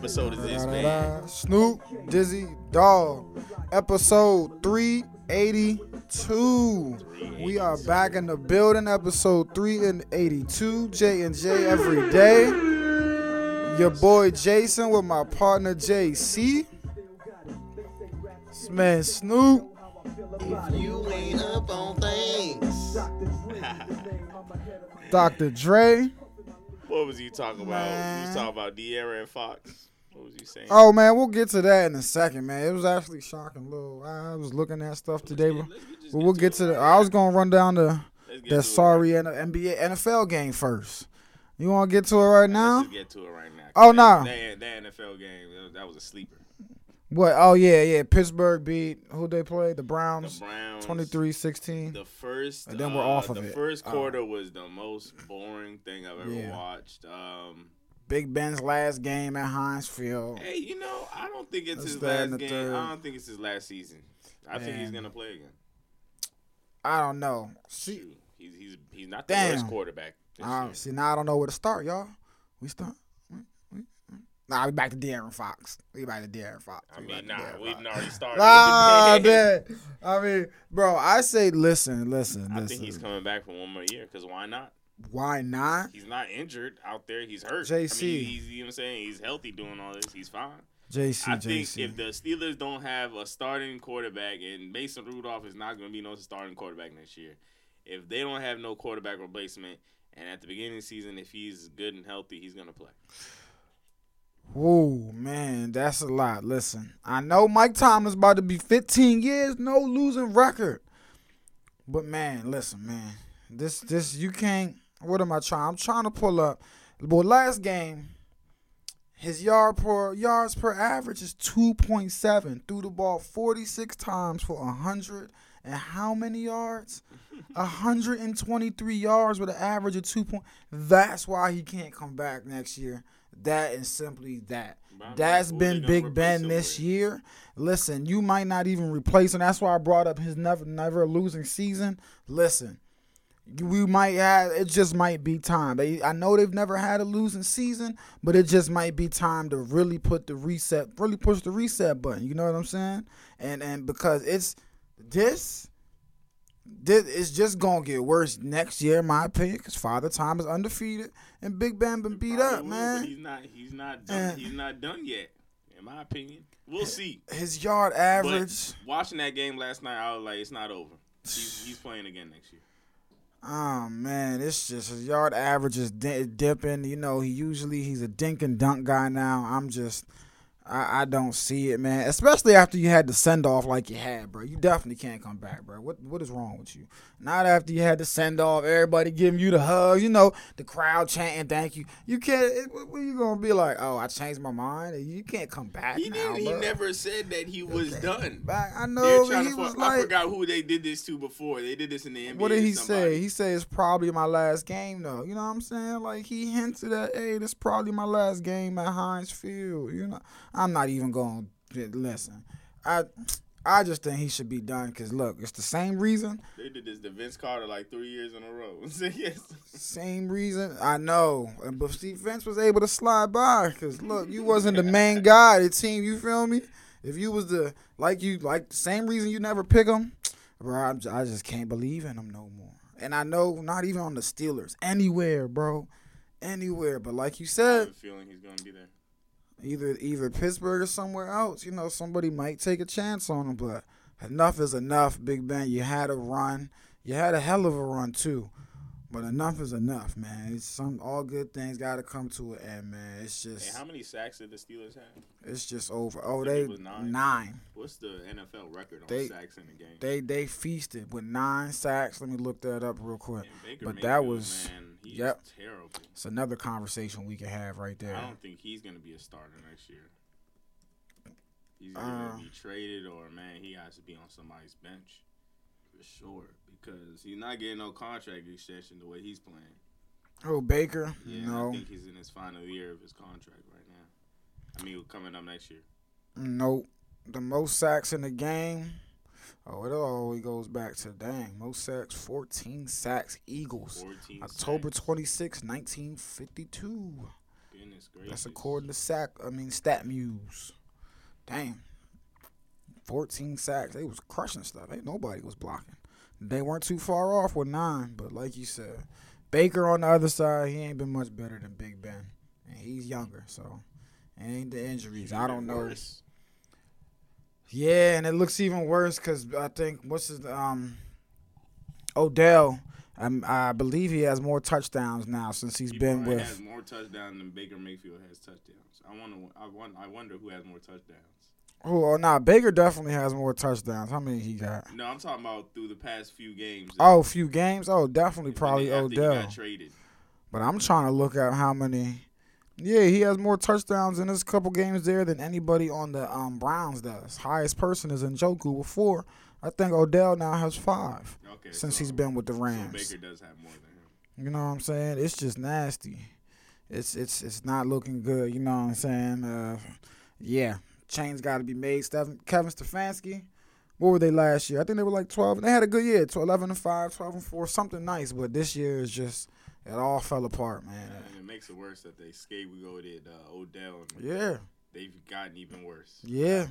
Episode is this, man? Snoop, Dizzy, Dog. Episode 382. We are back in the building. Episode 382. J and J every day. Your boy Jason with my partner JC. This man Snoop. You ain't up on things. Dr. Dre. What was he talking about? He Man. was talking about De'Aaron Fox. What was he saying? Oh man, we'll get to that in a second, man. It was actually shocking. Little, I was looking at stuff today, but, Let's we'll get to it. the. I was gonna run down the that sorry N- NBA NFL game first. You want to get to it right now? Get to it right now. Oh, no, nah. That, that NFL game, that was, a sleeper. What? Oh yeah, yeah. Pittsburgh beat who they played? The The Browns. Browns. 23-16. The first, And then we're uh, off of the it. first Oh. quarter was the most boring thing I've ever Yeah. watched. Um, Big Ben's last game at Heinz Field. hey, you know, I don't think it's That's his last game. third. I don't think it's his last season. I think he's gonna play again. I don't know. See, he's he's he's not the Damn. worst quarterback. This uh, year. see now I don't know where to start, y'all. We start. Nah, we back to De'Aaron Fox. We back to De'Aaron Fox. I mean, nah, we already started. Nah, man. I mean, bro, I say, listen, listen, I listen. think he's coming back for one more year. Cause why not? Why not? He's not injured out there. He's hurt. JC. I mean, he's you know what I'm saying. He's healthy doing all this. He's fine. JC, I think JC. if the Steelers don't have a starting quarterback and Mason Rudolph is not going to be no starting quarterback next year, if they don't have no quarterback replacement, and at the beginning of the season, if he's good and healthy, he's going to play. Whoa, man, that's a lot. Listen, I know Mike Tomlin about to be 15 years, no losing record. But man, listen, man, this this you can't. What am I trying? I'm trying to pull up. Well, last game, his yard per yards per average is 2.7. Threw the ball 46 times for 100 and how many yards? 123 yards with an average of two point. That's why he can't come back next year. That is simply that. But That's been Big Ben this year. Listen, you might not even replace him. That's why I brought up his never never losing season. Listen, we might have it just might be time. They, I know they've never had a losing season, but it just might be time to really put the reset, really push the reset button. You know what I'm saying? And and because it's this. This it's just gonna get worse next year, in my opinion. Because Father Time is undefeated and Big Bam been beat up, will, man. He's not. He's not done. And- he's not done yet, in my opinion. We'll see. His yard But average. watching that game last night, I was like, it's not over. He's, he's playing again next year. Oh man, it's just his yard average is di- dipping. You know, he usually he's a dink and dunk guy now. I'm just, I, I don't see it, man. Especially after you had the send off like you had, bro. You definitely can't come back, bro. What what is wrong with you? Not after you had the send off, everybody giving you the hug. You know, the crowd chanting thank you. You can't. It, what, you gonna be like? Oh, I changed my mind. You can't come back He now, didn't. He never said that he was done. Back. I know. He was fu- I forgot who they did this to before. They did this in the NBA. What did he say? He said it's probably my last game though. You know what I'm saying? Like he hinted at, hey, this probably my last game at Heinz Field. You know, I'm not even going to listen. I I just think he should be done because look, it's the same reason, They did this to Vince Carter like three years in a row. yes. same reason. I know, but Steve Vince was able to slide by because look, you wasn't the main guy of the team. You feel me? If you was the like you like the same reason you never pick him, bro, I just can't believe in him no more. And I know not even on the Steelers, anywhere, bro, anywhere. But like you I have said, a feeling he's gonna be there. Either either Pittsburgh or somewhere else. You know, somebody might take a chance on him, but enough is enough, Big Ben. You had a run. You had a hell of a run too. But enough is enough, man. It's some all good things got to come to an end, man. It's Hey, just how many sacks did the Steelers have? it's just over. Oh, they nine. nine. What's the NFL record on They- sacks in the game? They they feasted with nine sacks. Let me look that up real quick. But that was- man, he's yep. terrible. It's another conversation we can have right there. I don't think he's gonna be a starter next year. He's Uh, gonna be traded or man, he has to be on somebody's bench for sure because he's not getting no contract extension the way he's playing. Oh, Baker. Yeah, and I think he's in his final year of his contract right now. I mean, coming up next year. nope. The most sacks in the game. Oh, it always goes back to dang. Most sacks, 14 sacks, Eagles. 14 October sacks. 26, 1952. Goodness gracious. That's according to Sack. I mean StatMuse. Damn. 14 sacks. They was crushing stuff. Ain't nobody was blocking. They weren't too far off with nine, but like you said, Baker on the other side, he ain't been much better than Big Ben, and he's younger, so ain't the injuries. I don't know. Worse. Yeah, and it looks even worse because I think what's his um Odell. Um, I believe he has more touchdowns now since he's He been with. has more touchdowns than Baker Mayfield has touchdowns. I wonder. I wonder. I wonder who has more touchdowns. Oh, nah, Baker definitely has more touchdowns. How many he got? No, I'm talking about through the past few games. Oh, few games. Oh, definitely probably they- after he Odell. got traded. But I'm trying to look at how many. Yeah, he has more touchdowns in his couple games there than anybody on the um, Browns does. Highest person is Njoku with four. I think Odell now has five Okay. since so, he's been with the so Rams. Baker does have more than him. You know what I'm saying? It's just nasty. It's it's it's not looking good. You know what I'm saying? Uh, yeah, change got to be made. Stephen, Kevin Stefanski, what were they last year? I think they were like 12. And they had a good year, 12, 11 and 5, 12 and 4, something nice. But this year is just it all fell apart, man. And it makes it worse that they scapegoated uh, Odell. And Yeah, They've gotten even worse. yeah.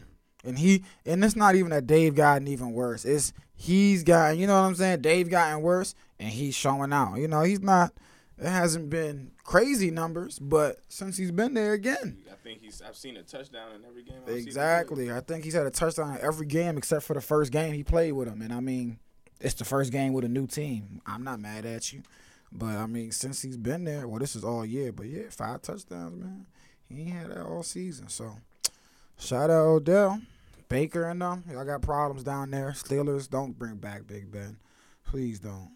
And he and it's not even that Dave gotten even worse. It's he's gotten, you know what I'm saying? Dave gotten worse and he's showing out. You know, he's not it hasn't been crazy numbers, but since he's been there again. I think he's. I've seen a touchdown in every game. I've seen him play. Exactly. I think he's had a touchdown in every game except for the first game he played with him. And I mean, it's the first game with a new team. I'm not mad at you. But I mean, since he's been there, well, this is all year. But yeah, five touchdowns, man. He ain't had that all season. So shout out Odell, Baker, and them. Y'all got problems down there. Steelers, don't bring back Big Ben. Please don't.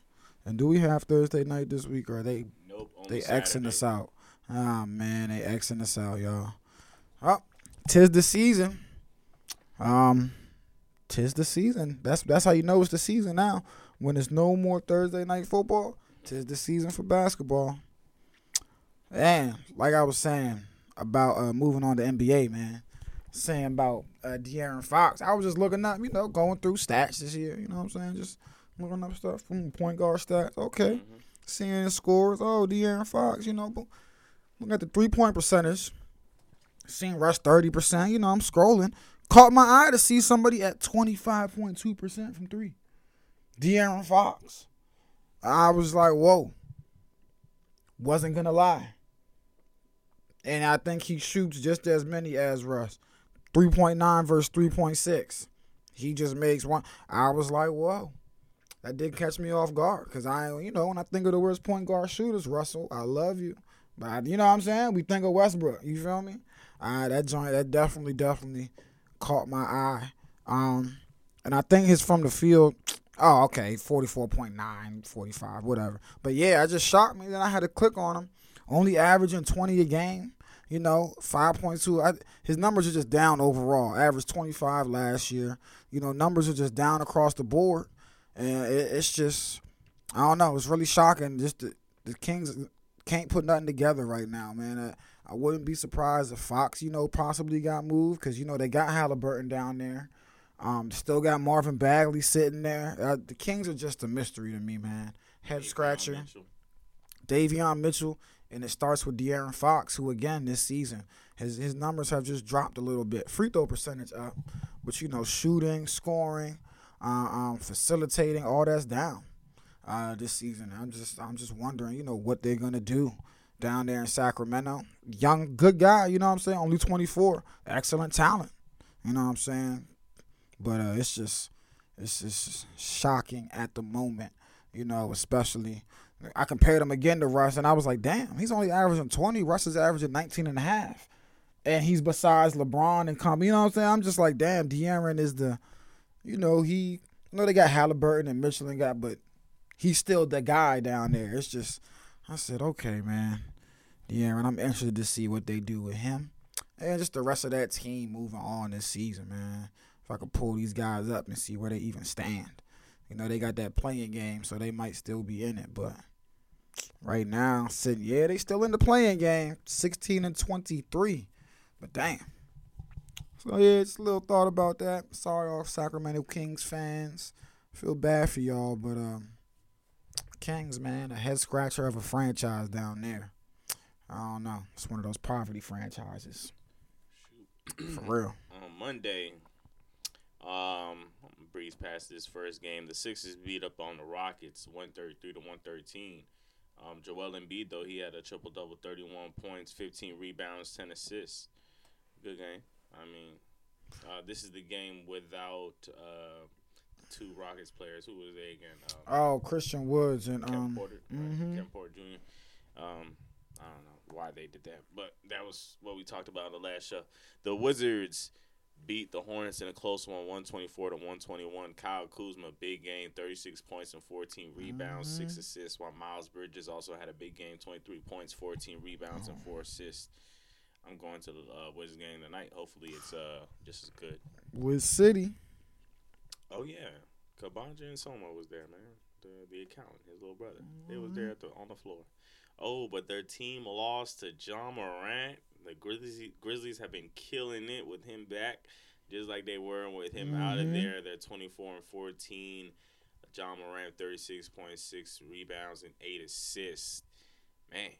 And do we have Thursday night this week, or are they Nope. They. Xing us out. Ah man, they Xing us out, y'all. Oh, tis the season. Um, tis the season. That's that's how you know it's the season now. When there's no more Thursday night football, tis the season for basketball. And like I was saying about uh, moving on to NBA, man. Saying about uh, De'Aaron Fox, I was just looking up, you know, going through stats this year. You know what I'm saying? Just looking up stuff from point guard stats. Okay Mhm. seeing scores. Oh, De'Aaron Fox, you know, but looking at the three point percentage, seeing Russ thirty percent. You know, I'm scrolling, caught my eye to see somebody at twenty five point two percent from three. De'Aaron Fox. I was like, whoa. Wasn't gonna lie. And I think he shoots just as many as Russ. 3.9 versus 3.6. He just makes one. I was like, whoa that did catch me off guard because I, you know, when I think of the worst point guard shooters, Russell, I love you, but I, you know what I'm saying? We think of Westbrook. You feel me? Uh, that joint, that definitely, definitely caught my eye. Um, and I think his from the field. Oh, okay, 44.9, 45, whatever. But yeah, it just shocked me. Then I had to click on him. Only averaging 20 a game. You know, 5.2. I, his numbers are just down overall. Averaged 25 last year. You know, numbers are just down across the board. And it, it's just, I don't know. It's really shocking. Just the, the Kings can't put nothing together right now, man. I wouldn't be surprised if Fox, you know, possibly got moved because you know they got Halliburton down there. Um, still got Marvin Bagley sitting there. Uh, the Kings are just a mystery to me, man. Head scratcher. Mitchell. Davion Mitchell, and it starts with De'Aaron Fox, who again this season his his numbers have just dropped a little bit. Free throw percentage up, but you know shooting, scoring, uh, um, facilitating, all that's down uh, this season. I'm just I'm just wondering, you know, what they're gonna do down there in Sacramento. Young, good guy, you know what I'm saying. Only 24, excellent talent, you know what I'm saying. But uh, it's just it's just shocking at the moment, you know, especially. I compared him again to Russ, and I was like, damn, he's only averaging 20. Russ is averaging 19 and a half. And he's besides LeBron and Kobe. You know what I'm saying? I'm just like, damn, De'Aaron is the, you know, he, you know, they got Halliburton and Mitchell and got, but he's still the guy down there. It's just, I said, okay, man. De'Aaron, I'm interested to see what they do with him. and just the rest of that team moving on this season, man. If I could pull these guys up and see where they even stand. You know, they got that playing game, so they might still be in it, but right now, sitting yeah, they still in the playing game, 16 and 23. But damn. So yeah, just a little thought about that. Sorry, all Sacramento Kings fans. Feel bad for y'all, but um, Kings, man, a head scratcher of a franchise down there. I don't know. It's one of those poverty franchises. For real. on Monday, um, breeze past this first game. The Sixers beat up on the Rockets, one thirty three to one thirteen. Um, Joel Embiid though he had a triple double, thirty one points, fifteen rebounds, ten assists. Good game. I mean, uh, this is the game without uh, two Rockets players. Who was they again? Um, Oh, Christian Woods and Kevin um, Porter, right? mhm. Kevin Porter Jr. Um, I don't know why they did that, but that was what we talked about in the last show. The Wizards beat the Hornets in a close one, one twenty four to one twenty one. Kyle Kuzma, big game, thirty six points and fourteen rebounds, six assists. While Miles Bridges also had a big game, twenty three points, fourteen rebounds, and four assists. I'm going to the uh, Wizards game tonight. Hopefully, it's uh just as good. with City. Oh yeah, Kabanja and Soma was there, man. The the accountant, his little brother. They was there at the, on the floor. Oh, but their team lost to Ja Morant. The Grizzlies Grizzlies have been killing it with him back, just like they were with him out of Mhm. there. They're twenty four and fourteen. Ja Morant thirty six point six rebounds and eight assists. Man,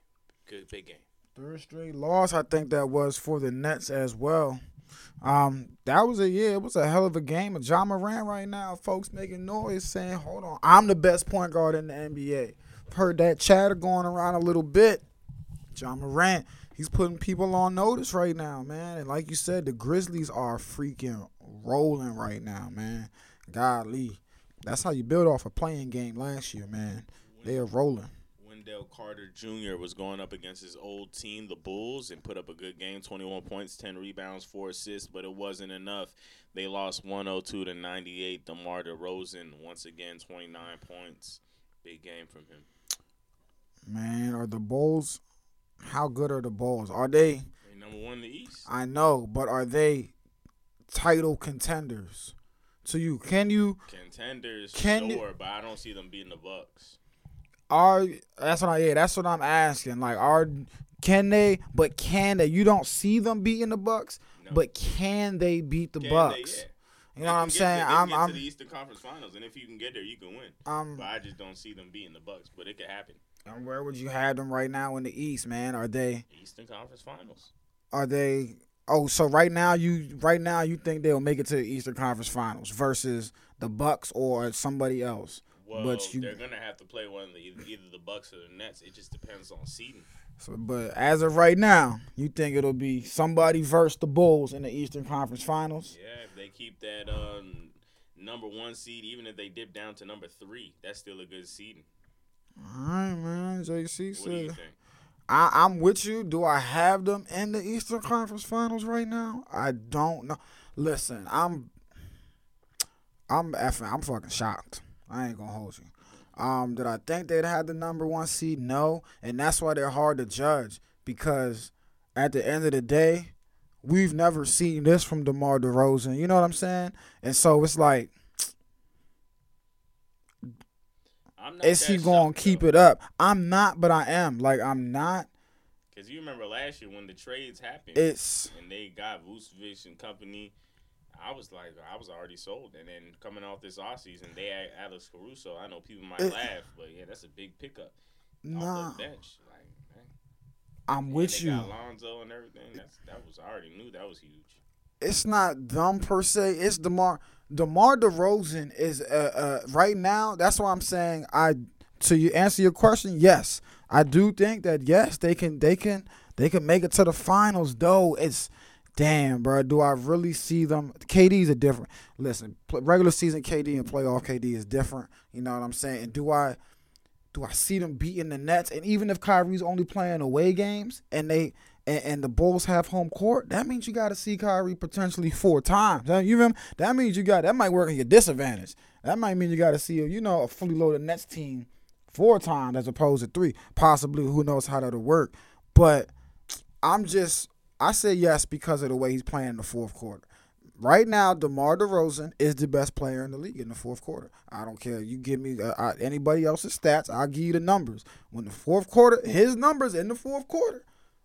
good big game. Third straight loss, I think that was for the Nets as well. Um, that was a yeah, it was a hell of a game. of Ja Morant right now, folks making noise saying, "Hold on, I'm the best point guard in the NBA." Heard that chatter going around a little bit. Ja Morant, he's putting people on notice right now, man. And like you said, the Grizzlies are freaking rolling right now, man. Golly, that's how you build off a playing game last year, man. They are rolling. Wendell Carter Jr. was going up against his old team, the Bulls, and put up a good game 21 points, 10 rebounds, 4 assists, but it wasn't enough. They lost 102 to 98. DeMar DeRozan, once again, 29 points. Big game from him. Man, are the Bulls? How good are the Bulls? Are they? They number one in the East. I know, but are they title contenders? To you, can you? Contenders, Can you- sure, but I don't see them beating the Bucks. Are that's what I yeah, that's what I'm asking. Like, are can they? But can they? You don't see them beating the Bucks, No. but can they beat the Can Bucks? They, yeah. You know what I'm saying? I'm I'm to the Eastern Conference Finals, and if you can get there, you can win. I'm. But I just don't see them beating the Bucks. But it could happen. And where would you have them right now in the East, man? Are they? Eastern Conference Finals. Are they? Oh, so right now you right now you think they'll make it to the Eastern Conference Finals versus the Bucks or somebody else? Well, But you- they're gonna have to play one of the either, the Bucks or the Nets. It just depends on seeding. So, but as of right now, you think it'll be somebody versus the Bulls in the Eastern Conference Finals? Yeah, if they keep that um, number one seed, even if they dip down to number three, that's still a good seeding. All right, man. JC What do you said. I, "I'm with you. Do I have them in the Eastern Conference Finals right now? I don't know. Listen, I'm, I'm effing. I'm fucking shocked. I ain't gonna hold you. Um, did I think they'd have the number one seed? No, and that's why they're hard to judge because at the end of the day, we've never seen this from DeMar DeRozan. You know what I'm saying? And so it's like, I'm not is he gonna keep it up? I'm not, but I am. Like I'm not. Because you remember last year when the trades happened It's and they got Vucevic and company. I was like, I was already sold. And then coming off this offseason, they had Alex Caruso. I know people might It- laugh, but yeah, that's a big pickup nah. off the bench. Like, man. I'm And with you. got Lonzo and everything. That's that was I already knew that was huge. It's not dumb per se. It's Demar. Demar Derozan is uh, uh right now. That's why I'm saying I to you answer your question. Yes, I do think that yes they can they can they can make it to the finals. Though it's damn, bro. Do I really see them? KD's a different. Listen, regular season KD and playoff KD is different. You know what I'm saying? And do I? do I see them beating the Nets? And even if Kyrie's only playing away games and they and, and the Bulls have home court, that means you got to see Kyrie potentially four times. You remember? That means you got that might work in your disadvantage. That might mean you got to see you know a fully loaded Nets team four times as opposed to three. Possibly, who knows how that'll work? But I'm just I say yes because of the way he's playing in the fourth quarter. Right now, DeMar DeRozan is the best player in the league in the fourth quarter. I don't care. You give me uh, anybody else's stats, I'll give you the numbers. When the fourth quarter, his numbers in the fourth quarter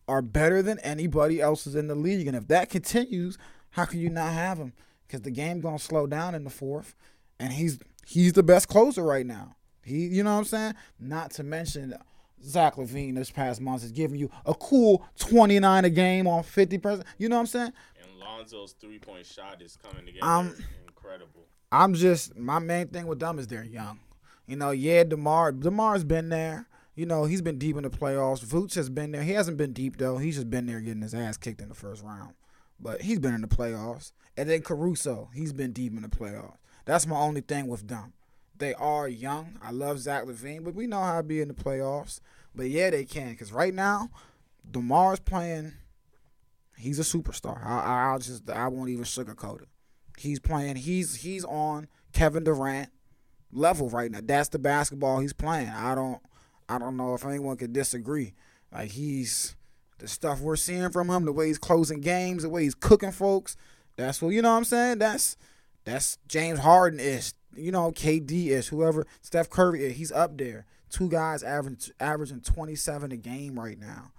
are better than anybody else's in the league. And if that continues, how can you not have him? Because the game gonna slow down in the fourth, and he's he's the best closer right now. He, you know what I'm saying? Not to mention Zach LaVine this past month has given you a cool 29 a game on 50 percent. You know what I'm saying? And Lonzo's three point shot is coming together. Um, Incredible. I'm just my main thing with them is they're young. You know, yeah, Demar Demar's been there. You know, he's been deep in the playoffs. Vooch has been there. He hasn't been deep though. He's just been there getting his ass kicked in the first round. But he's been in the playoffs. And then Caruso, he's been deep in the playoffs. That's my only thing with them. They are young. I love Zach LaVine, but we know how to be in the playoffs. But yeah, they can. Because right now, DeMar's playing. He's a superstar. I, I, I'll just I won't even sugarcoat it. He's playing. He's he's on Kevin Durant level right now. That's the basketball he's playing. I don't I don't know if anyone could disagree. Like he's the stuff we're seeing from him, the way he's closing games, the way he's cooking folks. That's what you know what I'm saying? That's that's James Harden is. You know, KD is whoever Steph Curry is, he's up there. Two guys average, averaging 27 a game right now.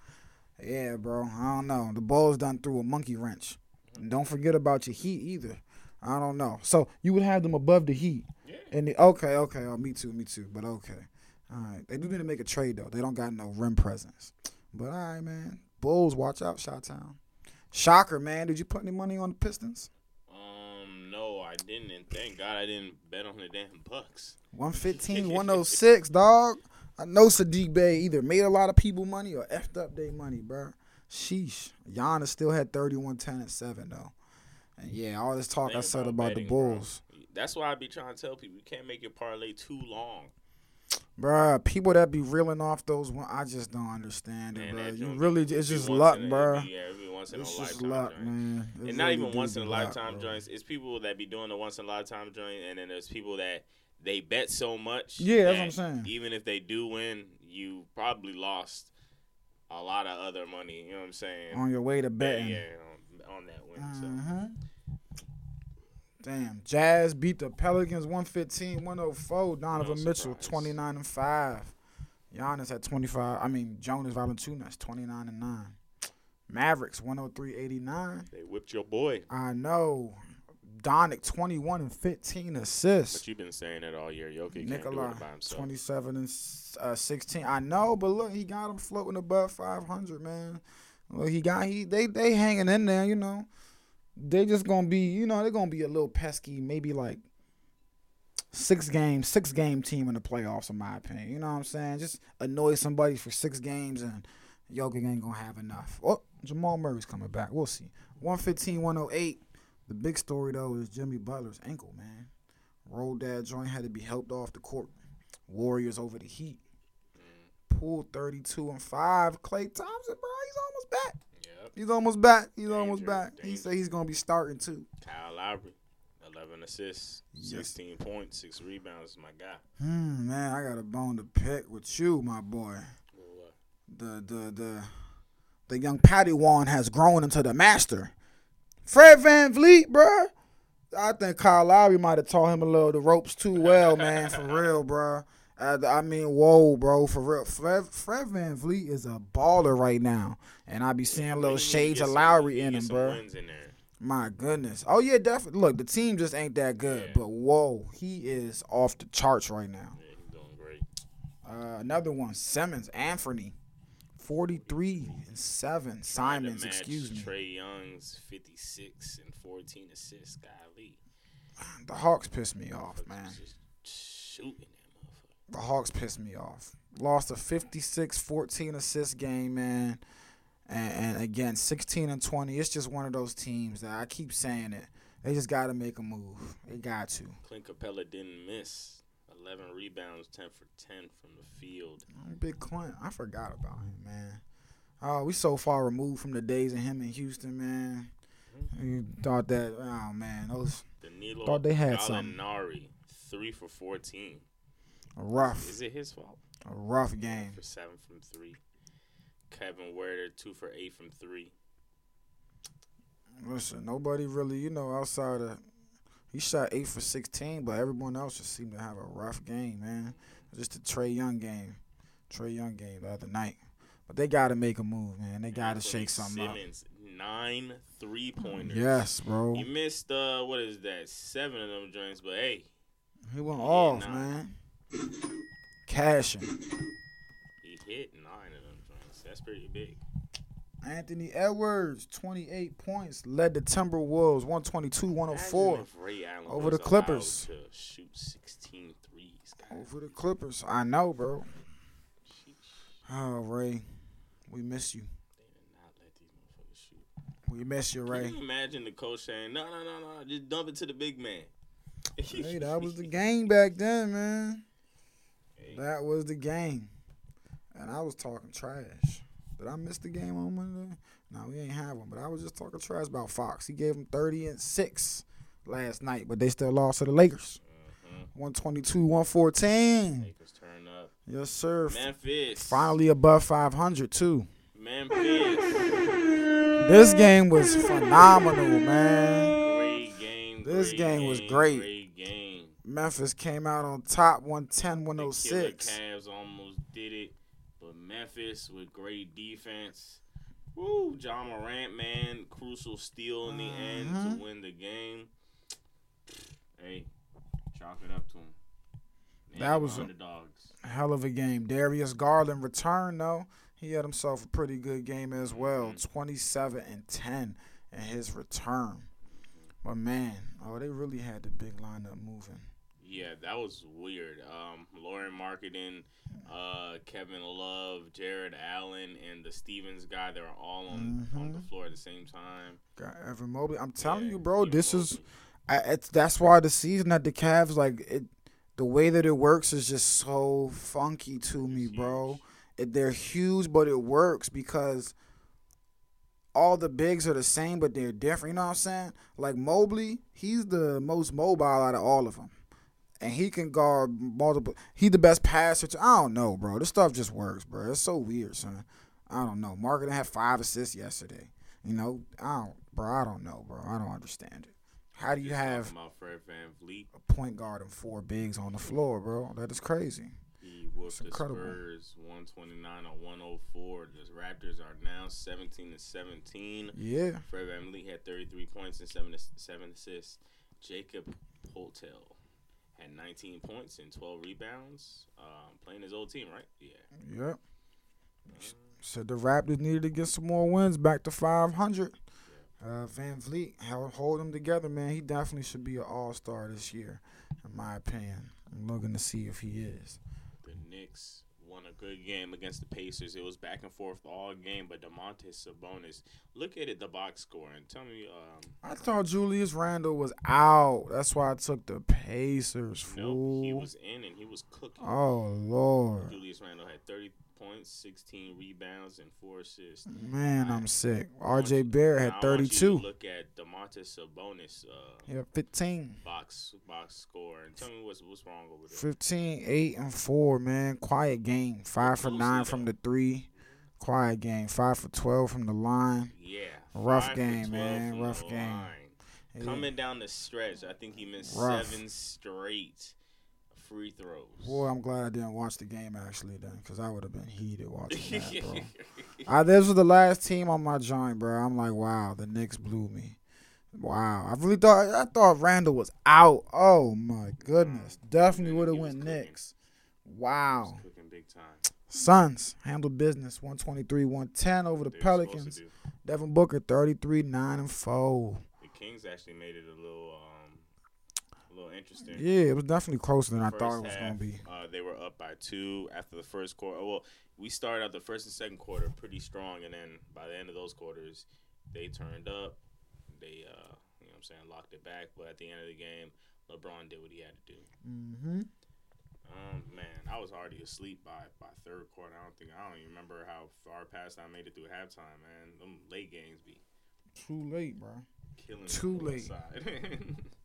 Yeah, bro. I don't know. The Bulls done through a monkey wrench. And don't forget about your Heat either. I don't know. So you would have them above the Heat. Yeah. And the, okay, okay. Oh, me too, me too. But okay. All right. They do need to make a trade though. They don't got no rim presence. But all right, man. Bulls, watch out, Shot Town. Shocker, man. Did you put any money on the Pistons? Um, no, I didn't, and thank God I didn't bet on the damn Bucks. 115, 106, dog. I know Saddiq Bey either made a lot of people money or effed up their money, bro. Sheesh. Giannis still had 31, 10, and 7, though. And yeah, all this talk I said about the betting, bro. Bulls. That's why I be trying to tell people you can't make your parlay too long. Bruh, people that be reeling off those one, I just don't understand it, Man, bro. You really, it's just luck, bro. Yeah, every once in It's a just lifetime luck, joint. man. It and not really even once in a lifetime bro. joints. It's people that be doing the once in a lifetime joint, and then there's people that they bet so much. Yeah, that's what I'm saying. Even if they do win, you probably lost a lot of other money. You know what I'm saying? On your way to yeah, betting. yeah, on, on that win. So hmm Damn. Jazz beat the Pelicans 115 104. Donovan No Mitchell 29 and 5. Giannis at 25. I mean, Jonas Valanciunas 29 and 9. Mavericks 103 89. they whipped your boy. I know. Doncic 21 and 15 assists. But you've been saying that all year. Jokic it by himself. 27 and uh, 16. I know, but look, he got him floating above 500, man. Well, he got he they they hanging in there, you know. They just gonna be, you know, they're gonna be a little pesky, maybe like six game, six game team in the playoffs, in my opinion. You know what I'm saying? Just annoy somebody for six games and Jokic ain't gonna have enough. Oh, Jamal Murray's coming back. We'll see. 115, 108. The big story though is Jimmy Butler's ankle, man. Rolled that joint had to be helped off the court. Warriors over the Heat. Poole 32 and 5. Klay Thompson, bro, he's almost back. He's almost back. He's almost Danger, back. He said he's gonna be starting too. Kyle Lowry, 11 assists, Yes. 16 points, six rebounds. My guy. Hmm, man, I got a bone to pick with you, my boy. The the the the young Padawan has grown into the master. Fred VanVleet, bruh. I think Kyle Lowry might have taught him a little the ropes too well, man. For real, bruh. I, I mean, whoa, bro, for real. Fred, Fred VanVleet is a baller right now, and I be seeing little he need to shades of Lowry in him, bro. in. My goodness. Oh yeah, definitely. Look, the team just ain't that good, Yeah. but whoa, he is off the charts right now. Yeah, he's doing great. Uh, another one, Simmons, Anthony, forty-three and seven. Simons, excuse me. Trae Young's 56 and 14 assists. Golly. The Hawks pissed me off, man. Just shooting. The Hawks pissed me off. Lost a 56-14 assist game, man. And, and again, 16 and 20. It's just one of those teams that I keep saying it. They just got to make a move. They got to. Clint Capela didn't miss. 11 rebounds, 10 for 10 from the field. Oh, Big Clint. I forgot about him, man. Oh, we so far removed from the days of him in Houston, man. Mm-hmm. You thought that, oh man, those Danilo Thought they had something. Gallinari, 3 for 14. A rough, Is it his fault? a rough game. For 7 from 3. Kevin Huerter, 2 for 8 from 3. Listen, nobody really, you know, outside of he shot eight for sixteen, but everyone else just seemed to have a rough game, man. Just the Trae Young game, Trae Young game the other night. But they got to make a move, man. They got to shake something up. Simmons, nine three pointers. Yes, bro. He missed uh what is that? Seven of them joints, but hey, He went Yeah, off, man. Cashing. he hit nine of them joints. That's pretty big. Anthony Edwards, 28 points, led the Timberwolves 122 104 Imagine if over the Clippers. Shoot 16 threes. God, over the Clippers. I know, bro. Oh, Ray, we miss you. They did not let these. We miss you, Can Ray. you imagine the coach saying, "No, no, no, no, just dump it to the big man." Hey, that was the game back then, man. That was the game. And I was talking trash. Did I miss the game on Monday? No, we ain't have one. But I was just talking trash about Fox. He gave him 30 and 6 last night, but they still lost to the Lakers. Mhm. 122 114. Lakers turn up. Yes, sir. Memphis. Finally above 500, too. Memphis. This game was phenomenal, man. Great game. This great game was great. Great game. Memphis came out on top 110 The killer 106. Cavs almost did it, but Memphis with great defense. Woo, Ja Morant, man, crucial steal in the end Mhm. to win the game. Hey, chalk it up to him. They That was a- Hell of a game. Darius Garland returned though. He had himself a pretty good game as well. Mhm. 27 and 10 in his return. But man, oh, they really had the big lineup moving. Yeah, that was weird. Um, Lauri Markkanen, uh, Kevin Love, Jarrett Allen, and the Stevens guy, they were all on, on the Mhm. floor at the same time. Got Evan Mobley. I'm telling Yeah, you, bro, Evan this is I, it's, that's why the season at the Cavs like it the way that it works is just so funky to me, bro. It, they're huge, but it works because all the bigs are the same, but they're different. You know what I'm saying? Like Mobley, he's the most mobile out of all of them, and he can guard multiple. He the best passer. To, I don't know, bro. This stuff just works, bro. It's so weird, son. I don't know. Markkanen had five assists yesterday. You know, I don't, bro. I don't know, bro. I don't understand it. How do you Just have talking about Van Vliet? a point guard and four bigs on the floor, bro? That is crazy. He whooped the incredible. Spurs 129 or 104. The Raptors are now 17 to 17. Yeah. Fred VanVleet had 33 points and seven seven assists. Jakob Poeltl had 19 points and 12 rebounds. Um, playing his old team, right? Yeah. Yep. Said the Raptors needed to get some more wins back to 500. Uh, VanVleet, held, hold him together, man. He definitely should be an all star this year, in my opinion. I'm looking to see if he is. The Knicks won a good game against the Pacers. It was back and forth all game, but Domantas Sabonis, look at it, the box score, and tell me, um, I thought Julius Randle was out. That's why I took the Pacers, no, fool. he was in and he was cooking. oh, Lord. Julius Randle had 30 points, 16 rebounds, and four assists. Man, I'm sick. RJ Barrett had I want you to 32. Look at Domantas Sabonis uh, Yeah, 15. box box score and tell me what's what's wrong over there. 15, 8, and 4, man. Quiet game. 5 for 9 from the 3. Quiet game. 5 for 12 from the line. Yeah, Rough game, man. Rough game. line. Yeah. Coming down the stretch, I think he missed Rough. seven straight free throws. Boy, I'm glad I didn't watch the game actually then, because I would have been heated watching that, bro. I, this was the last team on my joint, bro. I'm like, wow, the Knicks blew me. Wow, I really thought I thought Randle was out. Oh my goodness, mm. definitely would have went. Knicks. Wow. Suns handled business, 123, 110 over the They Pelicans. Devin Booker, 33, 9 and 4. The Kings actually made it a little a little interesting. Yeah, it was definitely closer than I thought it was half, gonna be. Uh, they were up by two after the first quarter. Well, we started out the first and second quarter pretty strong, and then by the end of those quarters, they turned up. They, uh, you know, what I'm saying, locked it back. But at the end of the game, LeBron did what he had to do. Mm-hmm. Um, man, I was already asleep by by third quarter. I don't think I don't even remember how far past I made it through halftime. Man, them late games be Too late, bro. killing. Too late.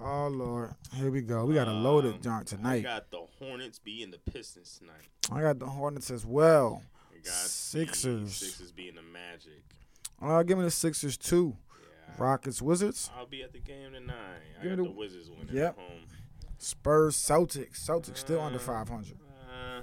Oh Lord, here we go. We got a loaded Um, I tonight. got the Hornets beating the Pistons tonight. I got the Hornets as well. Got Sixers. The Sixers beating the Magic. Uh, give me the Sixers too. Yeah, Rockets, Wizards, I'll be at the game tonight. I Give got the- the, Wizards winning Yep. at home. Spurs, Celtics. Celtics still under Uh, 500. Uh,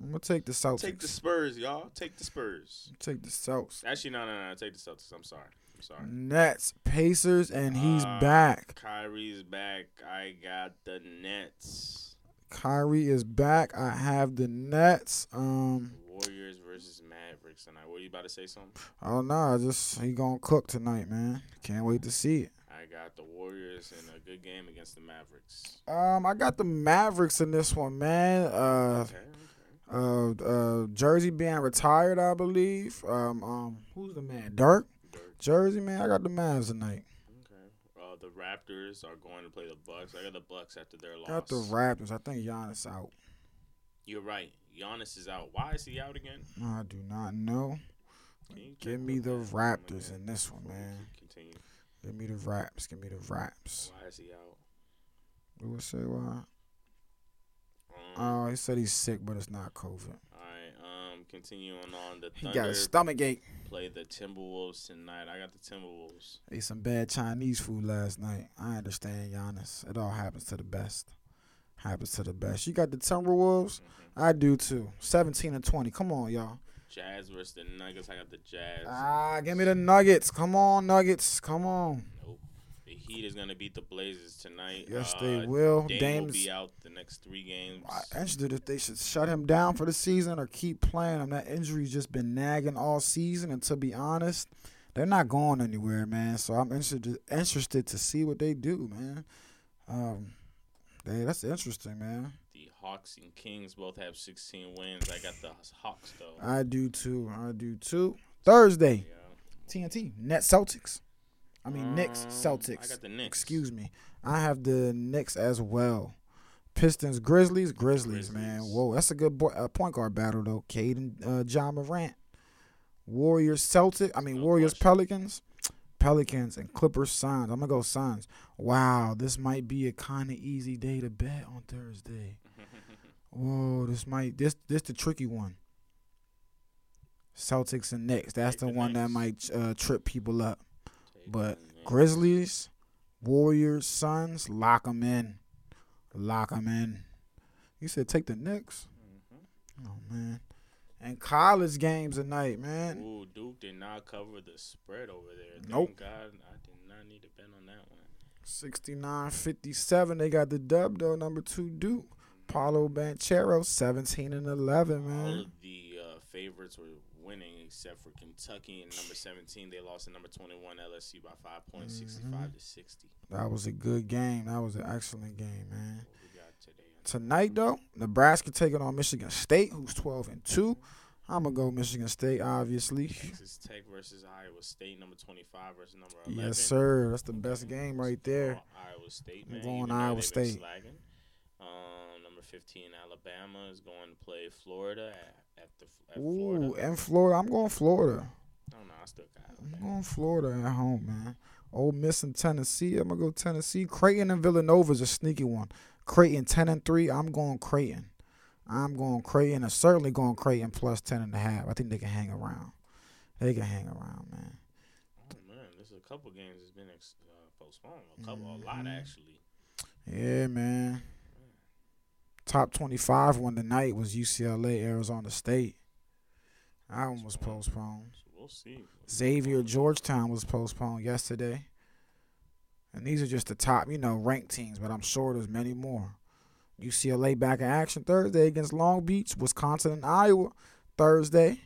I'm gonna take the Celtics. take the Spurs, y'all. Take the Spurs. Take the Celtics. Actually, no, no, no. Take the Celtics. I'm sorry. Sorry. Nets, Pacers, and he's Uh, back. Kyrie's back. I got the Nets. Kyrie is back. I have the Nets. Um, Warriors versus Mavericks tonight. What are you about to say something? oh no, I just he gonna cook tonight, man. Can't wait to see it. I got the Warriors in a good game against the Mavericks. Um, I got the Mavericks in this one, man. Uh, okay. uh, uh, Jersey being retired, I believe. Um, um, who's the man? Dirk. Jersey, man. I got the Mavs tonight. Okay. Uh, the Raptors are going to play the Bucks. I got the Bucks after their loss. Got the Raptors. I think Giannis out. You're right. Giannis is out. Why is he out again? I do not know. Give me the? Raptors in this one, man. Continue. Give me the Raps. Give me the Raps. Why is he out? Who would say why? Um, Oh, he said he's sick, but it's not COVID. Continuing on. The Thunder. He got a stomach ache. play the Timberwolves tonight. I got the Timberwolves. Ate some bad Chinese food last night. I understand, Giannis. It all happens to the best. Happens to the best. You got the Timberwolves. hmm I do too. 17 and 20. Come on, y'all. Jazz versus the Nuggets. I got the Jazz. Ah, give me the Nuggets. Come on, Nuggets. Come on. Nope. Heat is gonna beat the Blazers tonight. Yes, Uh, they will. Dame will be out the next three games. I'm interested if they should shut him down for the season or keep playing him. That injury's just been nagging all season, and to be honest, they're not going anywhere, man. So I'm interested interested to see what they do, man. Um, they, that's interesting, man. The Hawks and Kings both have 16 wins. I got the Hawks though. I do too. I do too. Thursday, Yeah. TNT, Net Celtics. I mean Knicks Um, Celtics. I got the Knicks. Excuse me. I have the Knicks as well. Pistons, Grizzlies, Grizzlies, man. Whoa, that's a good boy, uh, point guard battle though. Cade and uh, Ja Morant. Warriors, Celtic. I mean No Warriors, question. Pelicans, Pelicans and Clippers, Suns. I'm gonna go Suns. Wow, this might be a kind of easy day to bet on Thursday. Whoa, this might this this the tricky one. Celtics and Knicks. That's the the one that might uh, trip people up. But. Grizzlies, Warriors, Suns, lock them in. Lock them in. You said take the Knicks? Mhm. Oh, man. And college games tonight, man. Ooh, Duke did not cover the spread over there. Thank Nope. God, I did not need to bet on that one. 69 57. They got the dub, though. Number two, Duke. Paolo Banchero, 17 and 11, All man. of the uh, favorites were winning except for Kentucky and number 17. They lost to number 21 LSU by five points, Mm-hmm. 65 to 60. That was a good game. That was an excellent game, man. What we got today? Tonight, though, Nebraska taking on Michigan State, who's 12 and 2. I'm going to go Michigan State, obviously. Texas Tech versus Iowa State, number 25 versus number 11. Yes, sir. That's the best game right there. Iowa State, I'm man. going even Iowa State. Um, 15, Alabama is going to play Florida at, at the at Florida. Ooh, and Florida. I'm going Florida. I don't know. I still got I'm going Florida at home, man. Ole Miss and Tennessee. I'm gonna go Tennessee. Creighton and Villanova is a sneaky one. Creighton ten and three. I'm going Creighton. I'm going Creighton. and certainly going Creighton plus ten and a half. I think they can hang around. They can hang around, man. Oh man, there's a couple games that's been ex- uh, postponed. A couple, a lot Mhm. actually. Yeah, man. Top twenty-five one tonight was UCLA, Arizona State. That one was postponed. We'll see. Xavier Georgetown was postponed yesterday. And these are just the top, you know, ranked teams, but I'm sure there's many more. UCLA back in action Thursday against Long Beach, Wisconsin and Iowa Thursday.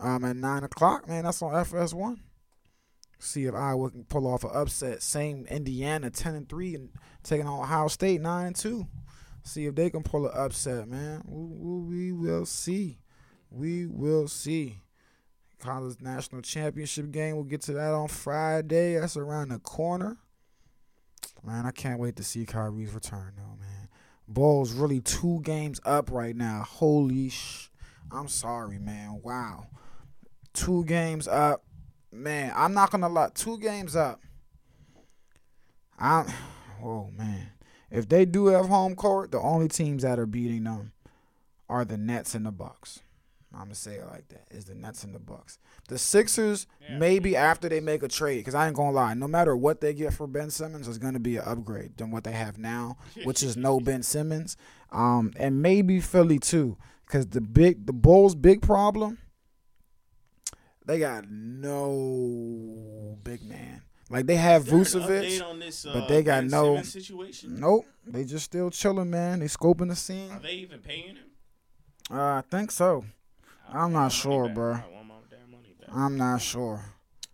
Um at nine o'clock, man. That's on FS1. See if Iowa can pull off an upset. Same Indiana, ten and three, and taking on Ohio State nine and two. See if they can pull an upset, man. We, we will see. We will see college national championship game. We'll get to that on Friday. That's around the corner. Man, I can't wait to see Kyrie's return, though, man. Bulls really two games up right now. Holy sh! I'm sorry, man. Wow, two games up, man. I'm not gonna lie. Two games up. I'm. Whoa, man. If they do have home court, the only teams that are beating them are the Nets and the Bucks. I'm gonna say it like that. Is the Nets and the Bucks. The Sixers Yeah. maybe after they make a trade, because I ain't gonna lie. No matter what they get for Ben Simmons, is gonna be an upgrade than what they have now, which is no Ben Simmons. Um, and maybe Philly too, because the big the Bulls' big problem, they got no big man. Like they have Vucevic. this, but uh, they got Ben no- Simmons situation. Nope, they just still chilling, man. They scoping the scene. Are they even paying him? Uh, I think so. I I'm not sure, bro. I want my damn money back. I'm not sure,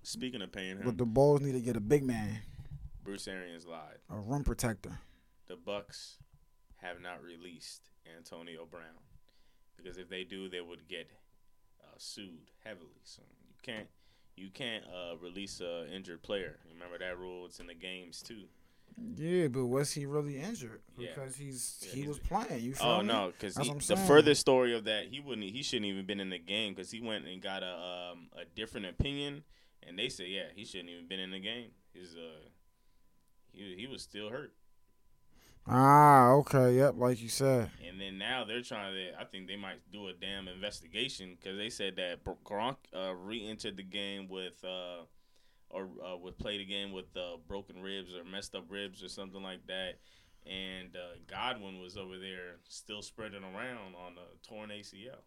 Speaking of paying him, but the Bulls need to get a big man, Bruce Arians lied. a rim protector. The Bucs have not released Antonio Brown because if they do, they would get uh, sued heavily. So you can't you can't uh, release a injured player. Remember that rule? It's in the games too. Yeah, but was he really injured? Yeah. Because he's Yeah, he he's- was playing. You feel Oh me? no, because That's what I'm the further story of that, he wouldn't. He shouldn't even been in the game because he went and got a um, a different opinion, and they said, yeah, he shouldn't even been in the game. His uh, he he was still hurt, Ah, okay, yep, like you said. and then now they're trying to. I think they might do a damn investigation because they said that Gronk uh, re-entered the game with uh, or uh, would play the game with uh, broken ribs or messed up ribs or something like that. And uh, Godwin was over there still spreading around on a torn ACL.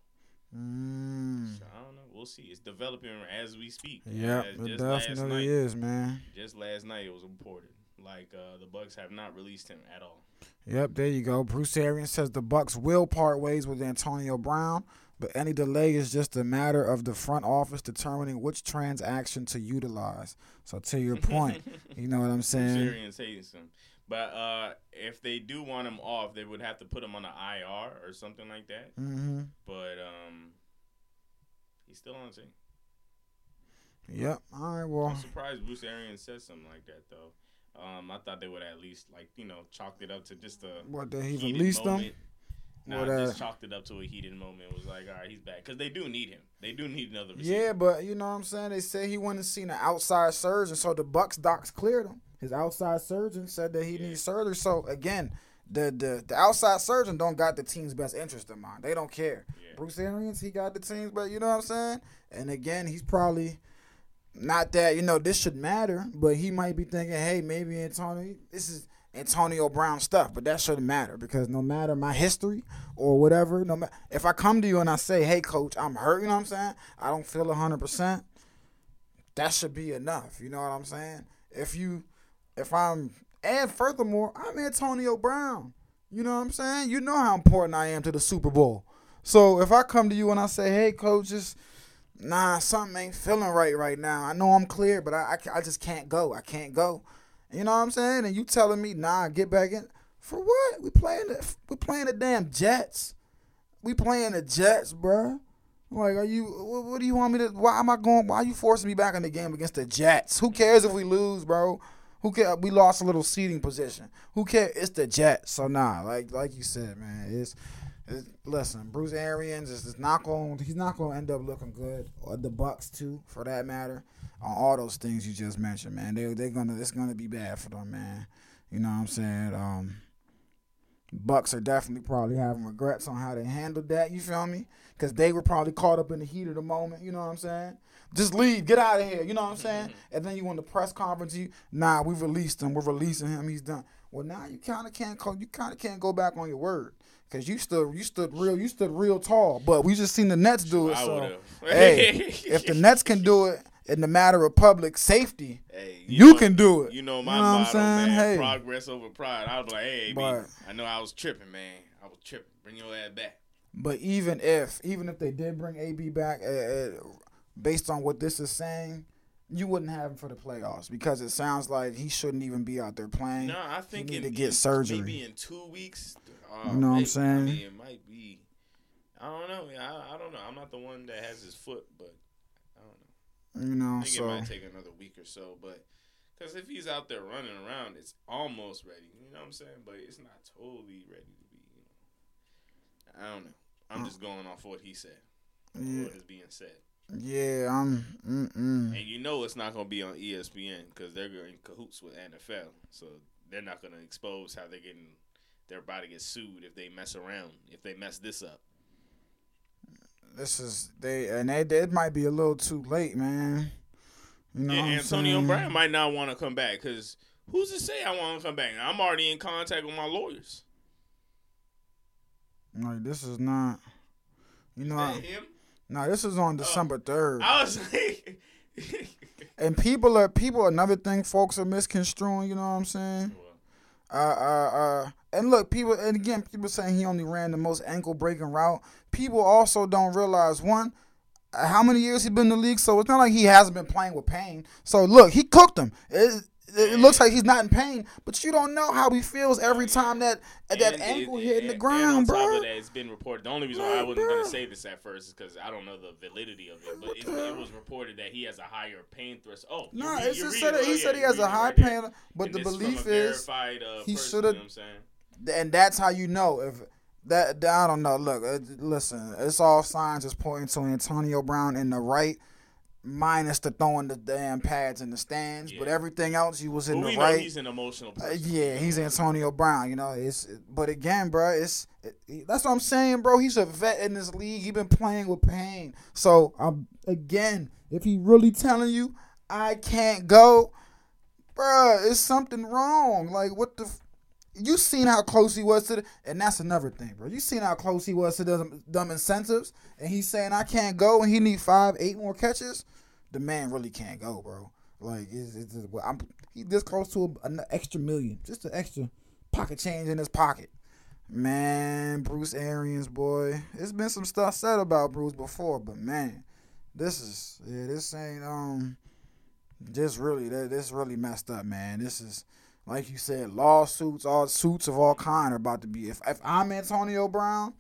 Mm. So I don't know. We'll see. It's developing as we speak. Yeah, it definitely night, is, man. Just last night, it was reported like uh, the Bucs have not released him at all. Yep, there you go. Bruce Arians says the Bucs will part ways with Antonio Brown, but any delay is just a matter of the front office determining which transaction to utilize. So to your point, you know what I'm saying? Arians hates him. But uh, if they do want him off, they would have to put him on an IR or something like that. Mm-hmm. But um, he's still on the team. Yep. All right. Well, I'm surprised Bruce Arians said something like that though. Um, I thought they would at least like you know chalked it up to just a what did he heated release them? moment. Nah, What, uh, just chalked it up to a heated moment. Was like, all right, he's back because they do need him. They do need another receiver. Yeah, but you know what I'm saying. They say he went and seen an outside surgeon, so the Bucs docs cleared him. His outside surgeon said that he Yeah. needs surgery. So again, the, the the outside surgeon don't got the team's best interest in mind. They don't care. Yeah. Bruce Arians, he got the team's but you know what I'm saying. And again, he's probably not that you know this should matter, but he might be thinking, hey, maybe Antonio, this is Antonio Brown stuff, but that shouldn't matter because no matter my history or whatever, no matter if I come to you and I say, hey, coach, I'm hurt, you know what I'm saying? I don't feel hundred percent. That should be enough. You know what I'm saying? If you, if I'm, and furthermore, I'm Antonio Brown. You know what I'm saying? You know how important I am to the Super Bowl. So if I come to you and I say, hey, coach, just nah, something ain't feeling right right now. I know I'm clear, but I, I, I just can't go. I can't go. You know what I'm saying? And you telling me, nah, get back in. For what? We playing the we playing the damn Jets. We playing the Jets, bruh. Like, are you? What, what do you want me to? Why am I going? Why are you forcing me back in the game against the Jets? Who cares if we lose, bro? Who care? We lost a little seating position. Who cares? It's the Jets. So nah, like like you said, man, it's. Listen, Bruce Arians is, is not going. He's not going to end up looking good, or the Bucs too, for that matter. On all those things you just mentioned, man, they they're gonna. It's gonna be bad for them, man. You know what I'm saying? Um, Bucs are definitely probably having regrets on how they handled that. You feel me? Because they were probably caught up in the heat of the moment. You know what I'm saying? Just leave, get out of here. You know what I'm saying? And then you want the press conference, you nah, we released him. We're releasing him. He's done. Well, now you kind of can't call. You kind of can't go back on your word because you stood, you stood real, you stood real tall. But we just seen the Nets do it. I So hey, if the Nets can do it in the matter of public safety, Hey, you, know- can do it. You know my You know what I'm motto, saying? man. Hey. Progress over pride. I was like, hey, B, But- I know I was tripping, man. I was tripping. Bring your ass back. But even if even if they did bring AB back, uh, uh, based on what this is saying, you wouldn't have him for the playoffs because it sounds like he shouldn't even be out there playing. No, I think he need in, to get in- surgery. Maybe in two weeks. Uh, You know what I'm saying? I mean, it might be. I don't know. I, I don't know. I'm not the one that has his foot, but I don't know. You know, I think so it might take another week or so, but because if he's out there running around, it's almost ready. You know what I'm saying? But it's not totally ready to be. You know, I don't know. I'm just going off what he said. yeah, What is being said, yeah, I'm. Mm-mm. and you know it's not going to be on ESPN because they're in cahoots with NFL, so they're not going to expose how they're getting. They're about to get sued if they mess around. If they mess this up, this is they and they it might be a little too late, man. You know, Yeah, Antonio saying? Brown might not want to come back because who's to say I want to come back? I'm already in contact with my lawyers. Like this is not. You know, that him? no, this is on uh, December third, I was like, and people are people. Another thing, folks are misconstruing. You know what I'm saying? Uh, uh, uh, and look, people, and again, people saying he only ran the most ankle breaking route. People also don't realize one, how many years he been in the league. So it's not like he hasn't been playing with pain. So look, he cooked him. It, it, looks like he's not in pain, but you don't know how he feels every time that that And ankle it- hit in the ground, bro. that, it's been reported. The only reason why I wasn't gonna say this at first is because I don't know the validity of it, but it, it was reported that he has a higher pain threshold. Oh, No, read- it's just said it. He yeah, said he has a high right pain, but And the this from a belief is uh, he shoulda- You know I'm saying? and that's how you know if that, that- I don't know. Look, uh, listen, it's all signs is pointing to Antonio Brown in the right, minus the throwing the damn pads in the stands, but everything else he was in But the right. he's an emotional Uh, yeah, he's Antonio Brown. You know, it's but again, bro, it's it, that's what I'm saying, bro. He's a vet in this league. He been playing with pain. So um, again, if he really telling you I can't go, bro, it's something wrong. Like what the. F- you seen how close he was to the, and that's another thing, bro. You seen how close he was to them, them incentives, and he's saying I can't go, and he need five, eight more catches. The man really can't go, bro. Like it's, it's, well, I'm he this close to a, an extra million, just an extra pocket change in his pocket. Man, Bruce Arians, boy, it's been some stuff said about Bruce before, but man, this is yeah, this ain't um, this really that this really messed up, man. This is like you said, lawsuits, all suits of all kind are about to be. If if I'm Antonio Brown,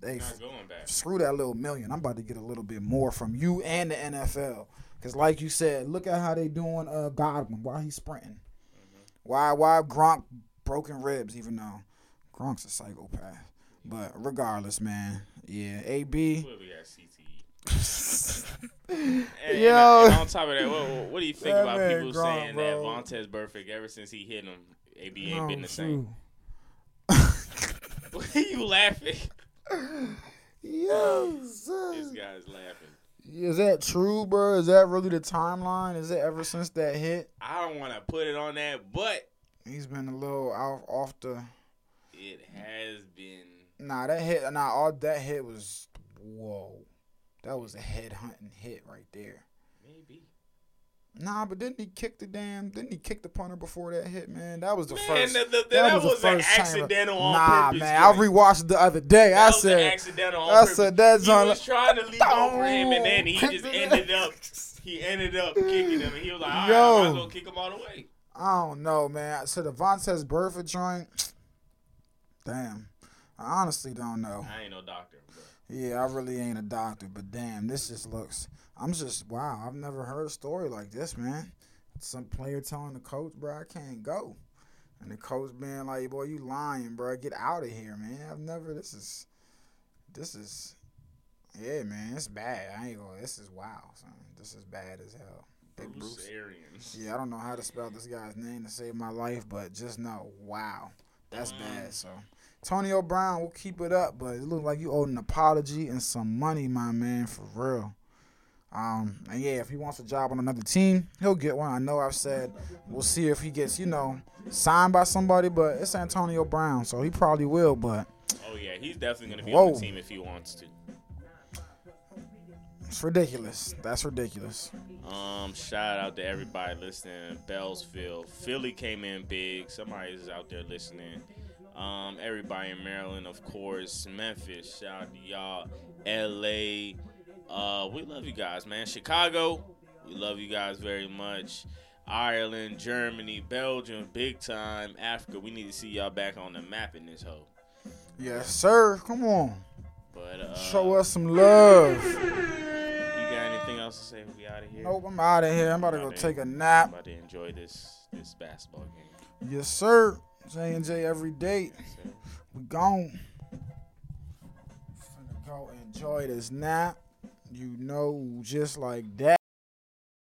they back. screw that little million. I'm about to get a little bit more from you and the NFL. Cause like you said, look at how they doing uh Godwin while he's sprinting. Why why Gronk broken ribs, even though Gronk's a psychopath. But regardless, man, yeah, AB. Clearly has CTE. And, Yo. and on top of that, what, what- do you think That about people Gronk, saying that bro. Vontaze Burfict, ever since he hit him, AB ain't Oh, been the same? What are you laughing? Yes. This guy's laughing. Is that true, bro? Is that really the timeline? Is it ever since that hit? I don't want to put it on that, but He's been a little off off the. it has been. Nah, that hit. Nah, all that hit was whoa. That was a head hunting hit right there. Maybe. Nah, but didn't he kick the damn? Didn't he kick the punter before that hit, man? That was the Man, first. the- the- that the was an first time- accidental on Nah, purpose man, I rewatched the other day. That I was said, accidental on I purpose. said that he joint. was trying to leave over him, and then he just ended up. He ended up kicking him, and he was like, "All right, Yo. I might well kick him all the way." I don't know, man. So the Vontaze Burfict joint. Damn, I honestly don't know. I ain't no doctor, Yeah, I really ain't a doctor, but damn, this just looks. I'm just wow. I've never heard a story like this, man. Some player telling the coach, bro, I can't go, and the coach being like, "Boy, you lying, bro. Get out of here, man." I've never. This is, this is, yeah, man. It's bad. I ain't gonna. This is wow, son. This is bad as hell. Big Bruce, Bruce. Arians. Yeah, I don't know how to spell this guy's name to save my life, but just know, wow, that's Um, bad. So, Antonio Brown will keep it up, but it looks like you owed an apology and some money, my man, for real. Um, and yeah, if he wants a job on another team, he'll get one. I know I've said we'll see if he gets, you know, signed by somebody, but it's Antonio Brown, so he probably will. But Oh yeah, he's definitely gonna be on the team if he wants to. it's ridiculous. That's ridiculous. Um, shout out to everybody listening. Beltsville, Philly came in big. Somebody's out there listening. Um, everybody in Maryland, of course. Memphis, shout out to y'all. LA, uh, we love you guys, man. Chicago, we love you guys very much. Ireland, Germany, Belgium, big time. Africa, we need to see y'all back on the map in this hole. Yes, sir. Come on, But uh, show us some love. You got anything else to say? We out of here. Nope, I'm out of here. I'm about to go take a nap. about to enjoy this this basketball game. Yes, sir. J and J every day. We gone. Finna go enjoy this nap. You know, just like that.